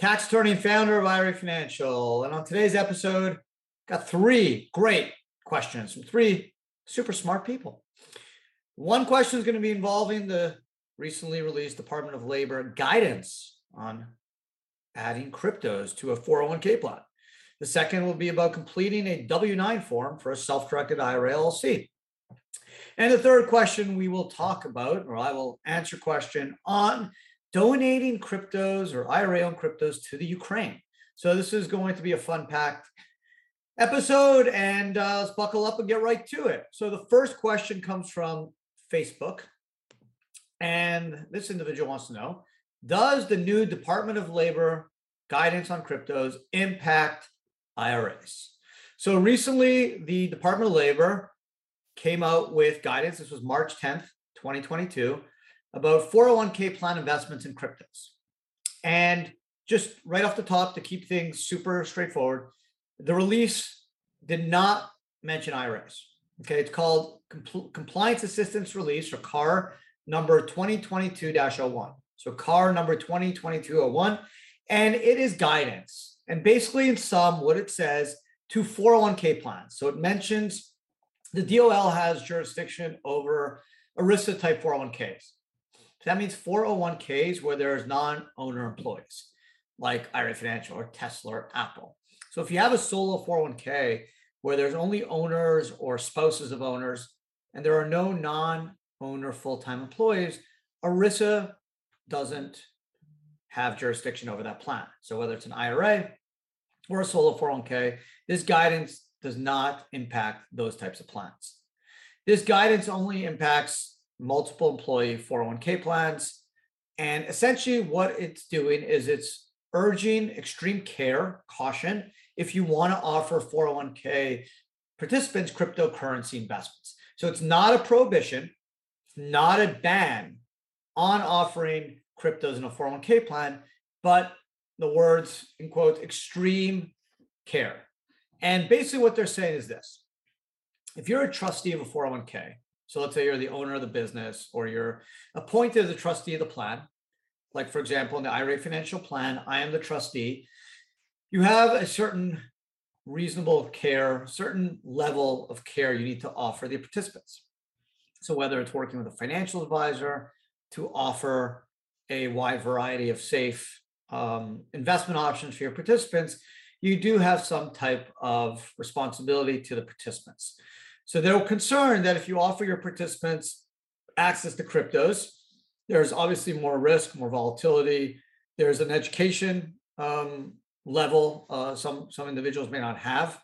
tax attorney and founder of IRA Financial. And on today's episode, got three great questions from three super smart people. One question is going to be involving the recently released Department of Labor guidance on adding cryptos to a 401k plan. The second will be about completing a W 9 form for a self directed IRA LLC. And the third question we will talk about, or I will answer question on donating cryptos or IRA owned cryptos to the Ukraine. So this is going to be a fun packed episode and uh, let's buckle up and get right to it. So the first question comes from Facebook. And this individual wants to know Does the new Department of Labor guidance on cryptos impact IRAs? So recently, the Department of Labor came out with guidance. This was March 10th, 2022, about 401k plan investments in cryptos. And just right off the top, to keep things super straightforward, the release did not mention IRAs. Okay, it's called Compl- Compliance Assistance Release or CAR number 2022-01. So CAR number 2022-01 and it is guidance. And basically in sum what it says to 401k plans. So it mentions the DOL has jurisdiction over ERISA type 401ks. So that means 401ks where there's non-owner employees like IRA Financial or Tesla or Apple. So if you have a solo 401k where there's only owners or spouses of owners and there are no non-owner full-time employees, ERISA doesn't have jurisdiction over that plan. So whether it's an IRA or a solo 401k, this guidance does not impact those types of plans. This guidance only impacts multiple employee 401k plans. And essentially, what it's doing is it's urging extreme care, caution, if you want to offer 401k participants cryptocurrency investments. So it's not a prohibition, not a ban on offering cryptos in a 401k plan, but the words, in quote, extreme care. And basically, what they're saying is this if you're a trustee of a 401k, so let's say you're the owner of the business or you're appointed as a trustee of the plan, like for example, in the IRA financial plan, I am the trustee. You have a certain reasonable care, certain level of care you need to offer the participants. So whether it's working with a financial advisor to offer a wide variety of safe um, investment options for your participants, you do have some type of responsibility to the participants. So they're concerned that if you offer your participants access to cryptos, there's obviously more risk, more volatility. There's an education um, level uh, some some individuals may not have.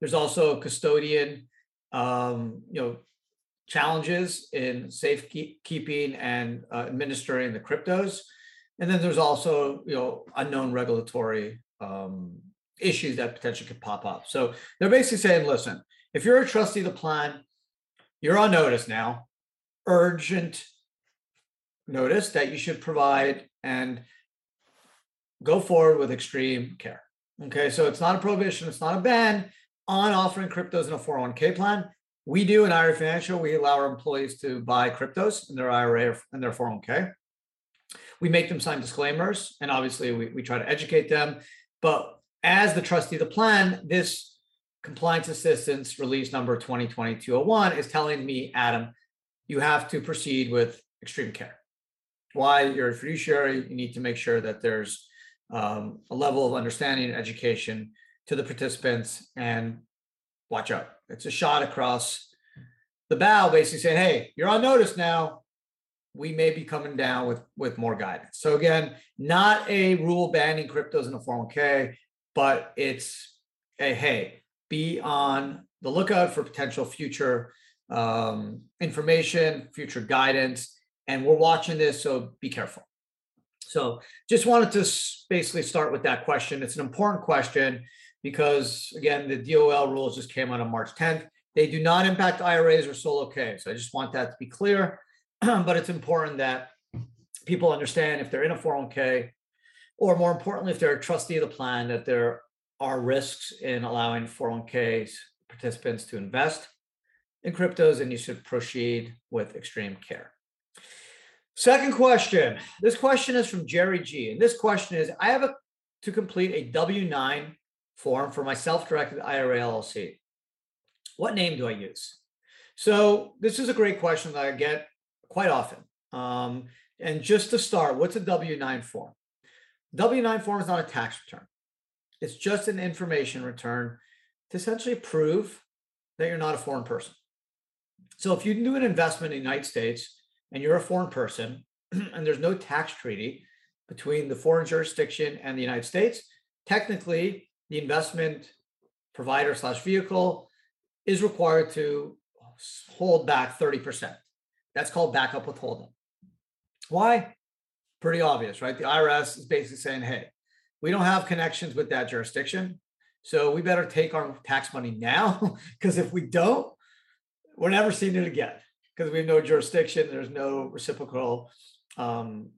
There's also custodian, um, you know, challenges in safekeeping and uh, administering the cryptos, and then there's also you know unknown regulatory um, issues that potentially could pop up. So they're basically saying, listen, if you're a trustee of the plan, you're on notice now, urgent notice that you should provide and go forward with extreme care. Okay, so it's not a prohibition, it's not a ban on offering cryptos in a 401k plan. We do in IRA Financial, we allow our employees to buy cryptos in their IRA and their 401k. We make them sign disclaimers, and obviously we, we try to educate them. But as the trustee of the plan, this compliance assistance release number 2022-01 is telling me, Adam, you have to proceed with extreme care. Why you're a fiduciary, you need to make sure that there's um, a level of understanding and education to the participants and watch out. It's a shot across the bow, basically saying, hey, you're on notice now. We may be coming down with, with more guidance. So again, not a rule banning cryptos in a 401k, but it's a hey, be on the lookout for potential future um, information, future guidance. And we're watching this, so be careful. So just wanted to basically start with that question. It's an important question because again, the DOL rules just came out on March 10th. They do not impact IRAs or solo K. So I just want that to be clear. but it's important that people understand if they're in a 401k, or more importantly, if they're a trustee of the plan, that there are risks in allowing 401k participants to invest in cryptos, and you should proceed with extreme care. Second question. This question is from Jerry G. And this question is I have a, to complete a W 9 form for my self directed IRA LLC. What name do I use? So, this is a great question that I get quite often. Um, and just to start, what's a W 9 form? W 9 form is not a tax return, it's just an information return to essentially prove that you're not a foreign person. So, if you do an investment in the United States, and you're a foreign person and there's no tax treaty between the foreign jurisdiction and the United States, technically the investment provider slash vehicle is required to hold back 30%. That's called backup withholding. Why? Pretty obvious, right? The IRS is basically saying, hey, we don't have connections with that jurisdiction. So we better take our tax money now because if we don't, we're never seeing it again because we have no jurisdiction. There's no reciprocal um,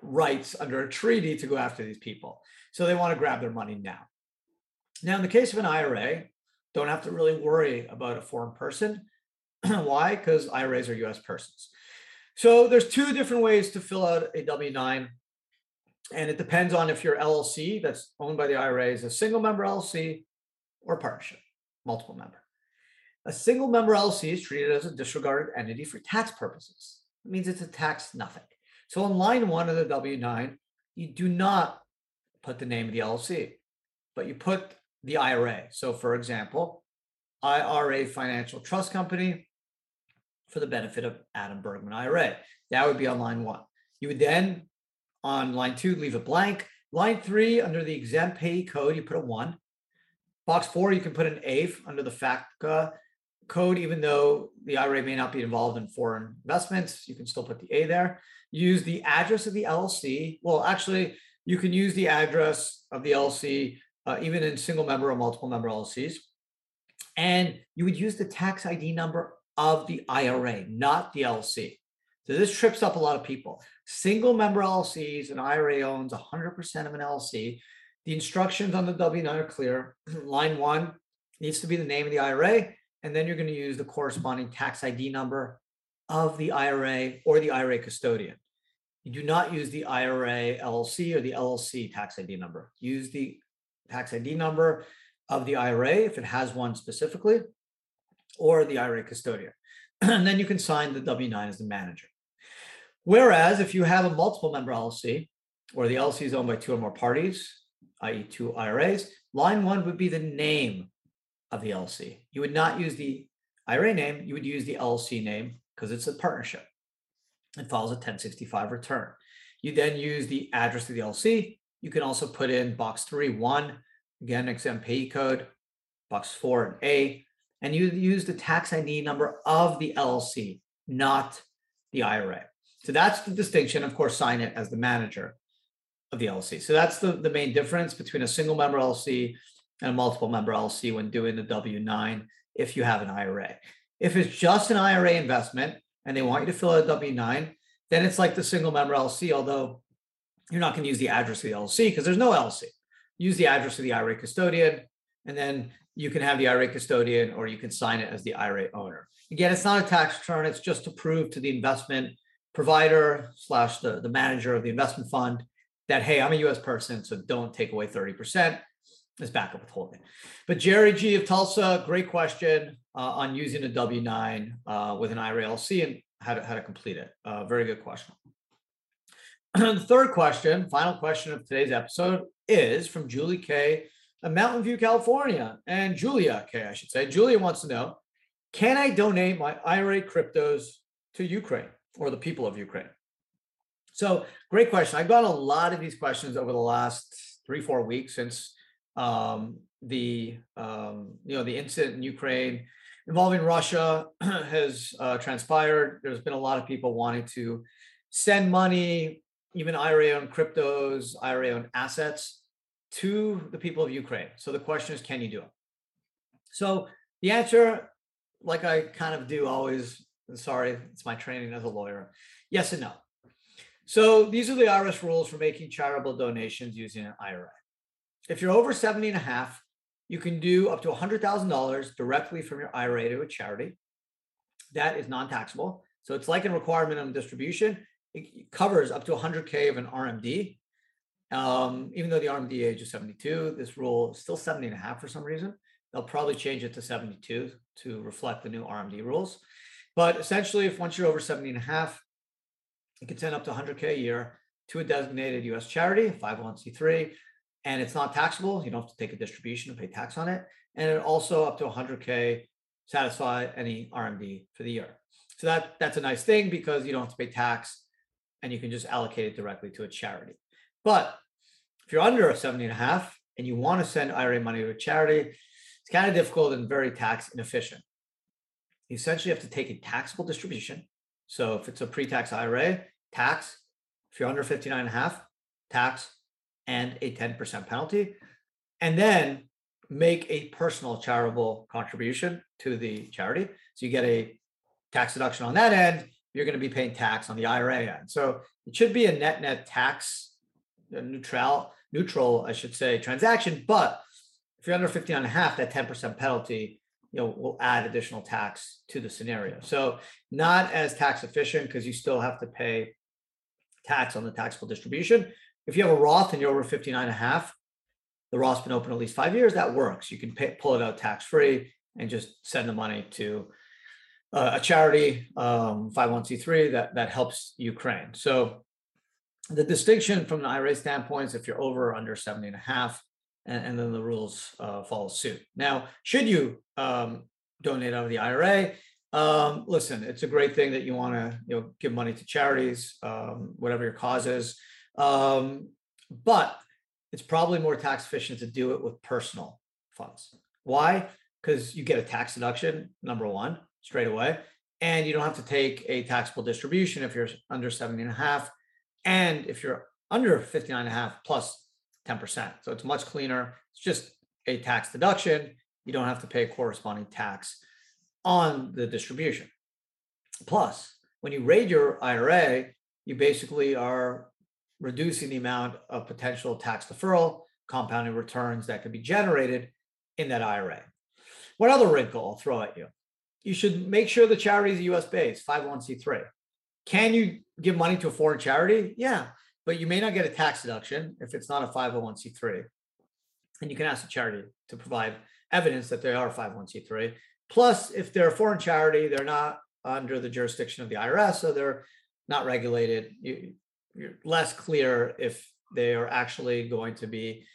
rights under a treaty to go after these people. So they want to grab their money now. Now, in the case of an IRA, don't have to really worry about a foreign person. Why? Because IRAs are US persons. So there's two different ways to fill out a W-9. And it depends on if your LLC that's owned by the IRA is a single member LLC or partnership, multiple member. A single member LLC is treated as a disregarded entity for tax purposes. It means it's a tax nothing. So on line one of the W 9, you do not put the name of the LLC, but you put the IRA. So, for example, IRA Financial Trust Company for the benefit of Adam Bergman IRA. That would be on line one. You would then, on line two, leave it blank. Line three, under the exempt payee code, you put a one. Box four, you can put an A under the FATCA code, even though the IRA may not be involved in foreign investments, you can still put the A there. Use the address of the LLC. Well, actually, you can use the address of the LLC uh, even in single member or multiple member LLCs. And you would use the tax ID number of the IRA, not the LLC. So this trips up a lot of people. Single member LLCs, an IRA owns 100% of an LLC. The instructions on the W 9 are clear. Line one needs to be the name of the IRA and then you're going to use the corresponding tax ID number of the IRA or the IRA custodian. You do not use the IRA LLC or the LLC tax ID number. Use the tax ID number of the IRA if it has one specifically, or the IRA custodian. and then you can sign the W 9 as the manager. Whereas if you have a multiple member LLC, or the LLC is owned by two or more parties, i.e., two IRAs, line one would be the name of the LLC. You would not use the IRA name, you would use the LLC name because it's a partnership. It follows a 1065 return. You then use the address of the LLC. You can also put in box three, one, again, exempt payee code, box four, and A, and you use the tax ID number of the LLC, not the IRA. So that's the distinction. Of course, sign it as the manager of the LLC. So that's the, the main difference between a single member LLC and a multiple member LLC when doing the W 9 if you have an IRA. If it's just an IRA investment and they want you to fill out a W 9, then it's like the single member LLC, although you're not going to use the address of the LLC because there's no LLC. Use the address of the IRA custodian, and then you can have the IRA custodian or you can sign it as the IRA owner. Again, it's not a tax return, it's just to prove to the investment provider slash the, the manager of the investment fund that, hey, I'm a US person, so don't take away 30% is backup withholding. But Jerry G of Tulsa, great question uh, on using a W 9 uh, with an IRA LLC and how to, how to complete it. Uh, very good question. the third question, final question of today's episode, is from Julie K of Mountain View, California. And Julia K, I should say. Julia wants to know Can I donate my IRA cryptos to Ukraine or the people of Ukraine? So, great question. I've got a lot of these questions over the last three, four weeks since um, the um, you know the incident in Ukraine involving Russia has uh, transpired. There's been a lot of people wanting to send money even IRA owned cryptos, IRA owned assets to the people of Ukraine. So the question is, can you do it? So the answer, like I kind of do always, sorry, it's my training as a lawyer. Yes and no. So these are the IRS rules for making charitable donations using an IRA. If you're over 70 and a half, you can do up to $100,000 directly from your IRA to a charity. That is non-taxable. So it's like a required minimum distribution. It covers up to 100K of an RMD. Um, even though the RMD age is 72, this rule is still 70 and a half for some reason. They'll probably change it to 72 to reflect the new RMD rules. But essentially, if once you're over 70 and a half, you can send up to 100K a year to a designated US charity, 501c3, and it's not taxable. You don't have to take a distribution and pay tax on it. And it also up to 100K satisfy any RMD for the year. So that that's a nice thing because you don't have to pay tax and you can just allocate it directly to a charity. But if you're under a 70 and a half and you want to send IRA money to a charity, it's kind of difficult and very tax inefficient. You essentially have to take a taxable distribution. So if it's a pre-tax IRA, tax, if you're under 59 and a half, tax, and a 10% penalty. And then make a personal charitable contribution to the charity. So you get a tax deduction on that end. You're going to be paying tax on the IRA end. So it should be a net net tax uh, neutral, neutral, I should say, transaction. But if you're under 59 and a half, that 10% penalty, you know, will add additional tax to the scenario. So not as tax efficient because you still have to pay tax on the taxable distribution. If you have a Roth and you're over 59 and a half, the Roth's been open at least five years, that works. You can pay, pull it out tax free and just send the money to uh, a charity, um, 501c3 that, that helps Ukraine. So the distinction from the IRA standpoint is if you're over or under 70 and a half, and, and then the rules uh, follow suit. Now, should you um, donate out of the IRA? Um, listen, it's a great thing that you want to you know give money to charities, um, whatever your cause is. Um, but it's probably more tax efficient to do it with personal funds. Why? Because you get a tax deduction, number one, straight away. And you don't have to take a taxable distribution if you're under 70 and a half. And if you're under 59 and a half plus 10%. So it's much cleaner. It's just a tax deduction. You don't have to pay a corresponding tax on the distribution. Plus, when you raid your IRA, you basically are reducing the amount of potential tax deferral, compounding returns that could be generated in that IRA. What other wrinkle I'll throw at you? You should make sure the charity is US based, 501c3. Can you give money to a foreign charity? Yeah, but you may not get a tax deduction if it's not a 501c3. And you can ask the charity to provide evidence that they are 501c3. Plus, if they're a foreign charity, they're not under the jurisdiction of the IRS, so they're not regulated. You, you're less clear if they are actually going to be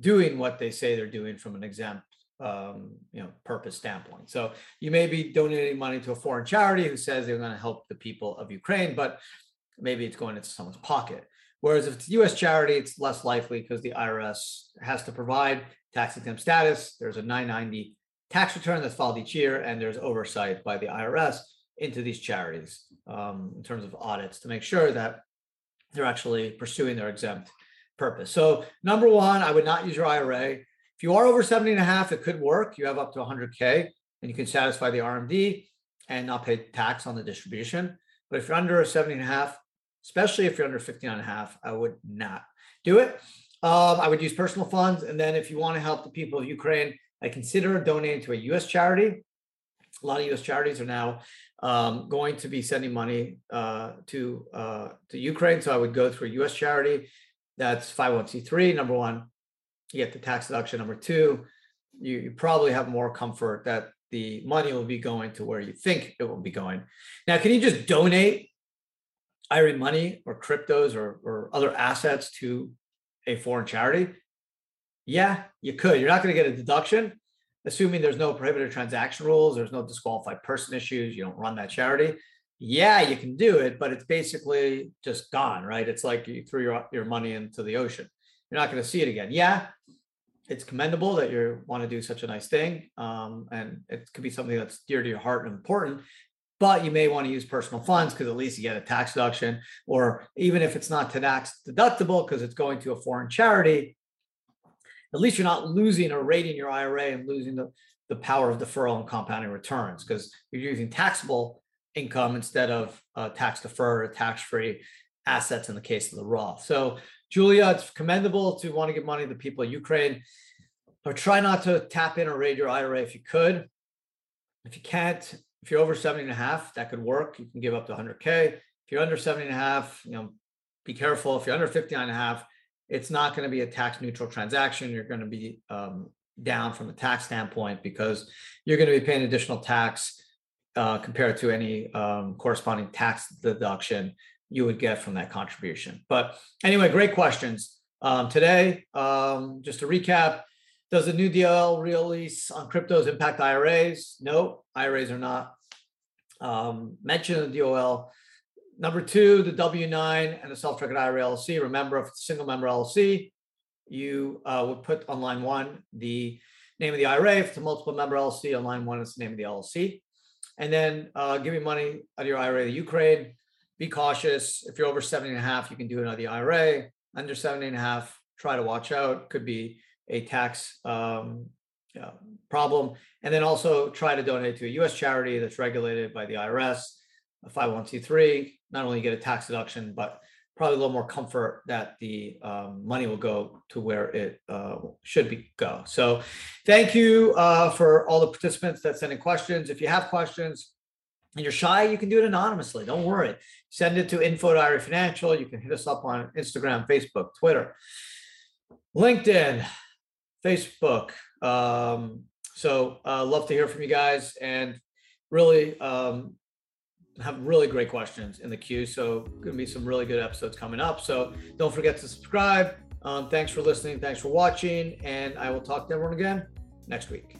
doing what they say they're doing from an exempt um, you know purpose standpoint. So you may be donating money to a foreign charity who says they're going to help the people of Ukraine, but maybe it's going into someone's pocket. Whereas if it's a U.S. charity, it's less likely because the IRS has to provide tax exempt status. There's a 990 tax return that's filed each year, and there's oversight by the IRS into these charities um, in terms of audits to make sure that they're actually pursuing their exempt purpose. So number one, I would not use your IRA. If you are over 70 and a half, it could work. You have up to 100K and you can satisfy the RMD and not pay tax on the distribution. But if you're under a 70 and a half, especially if you're under 59 and a half, I would not do it. Um, I would use personal funds. And then if you want to help the people of Ukraine, I consider donating to a US charity. A lot of US charities are now um, going to be sending money uh, to uh, to Ukraine. So I would go through a U.S. charity. That's 501c3. Number one, you get the tax deduction. Number two, you, you probably have more comfort that the money will be going to where you think it will be going. Now, can you just donate IRA money or cryptos or, or other assets to a foreign charity? Yeah, you could. You're not going to get a deduction, assuming there's no prohibited transaction rules, there's no disqualified person issues, you don't run that charity. Yeah, you can do it, but it's basically just gone, right? It's like you threw your, your money into the ocean. You're not going to see it again. Yeah, it's commendable that you want to do such a nice thing. Um, and it could be something that's dear to your heart and important. But you may want to use personal funds because at least you get a tax deduction. Or even if it's not tax deductible because it's going to a foreign charity, at least you're not losing or rating your IRA and losing the, the power of deferral and compounding returns because you're using taxable income instead of uh, tax deferred or tax free assets in the case of the Roth. So, Julia, it's commendable to want to give money to people in Ukraine, but try not to tap in or raid your IRA if you could. If you can't, if you're over 70 and a half, that could work. You can give up to 100K. If you're under 70 and a half, you know, be careful. If you're under 59 and a half, it's not going to be a tax neutral transaction. You're going to be um, down from a tax standpoint because you're going to be paying additional tax uh, compared to any um, corresponding tax deduction you would get from that contribution. But anyway, great questions. Um, today, um, just to recap, does the new DOL release on cryptos impact IRAs? No, IRAs are not um, mentioned in the DOL. Number two, the W-9 and the self-directed IRA LLC. Remember, if it's a single member LLC, you uh, would put on line one the name of the IRA. If it's a multiple member LLC, on line one is the name of the LLC. And then uh, give me money out of your IRA to Ukraine. Be cautious. If you're over 70 and a half, you can do it out of the IRA. Under 70 and a half, try to watch out. Could be a tax um, uh, problem. And then also try to donate to a US charity that's regulated by the IRS, a 501c3. Not only get a tax deduction, but probably a little more comfort that the um, money will go to where it uh, should be go. So thank you uh, for all the participants that sent in questions. If you have questions and you're shy, you can do it anonymously. Don't worry. Send it to info to Financial. You can hit us up on Instagram, Facebook, Twitter, LinkedIn, Facebook. Um, so uh, love to hear from you guys and really um, have really great questions in the queue. So going to be some really good episodes coming up. So don't forget to subscribe. Um, thanks for listening. Thanks for watching. And I will talk to everyone again next week.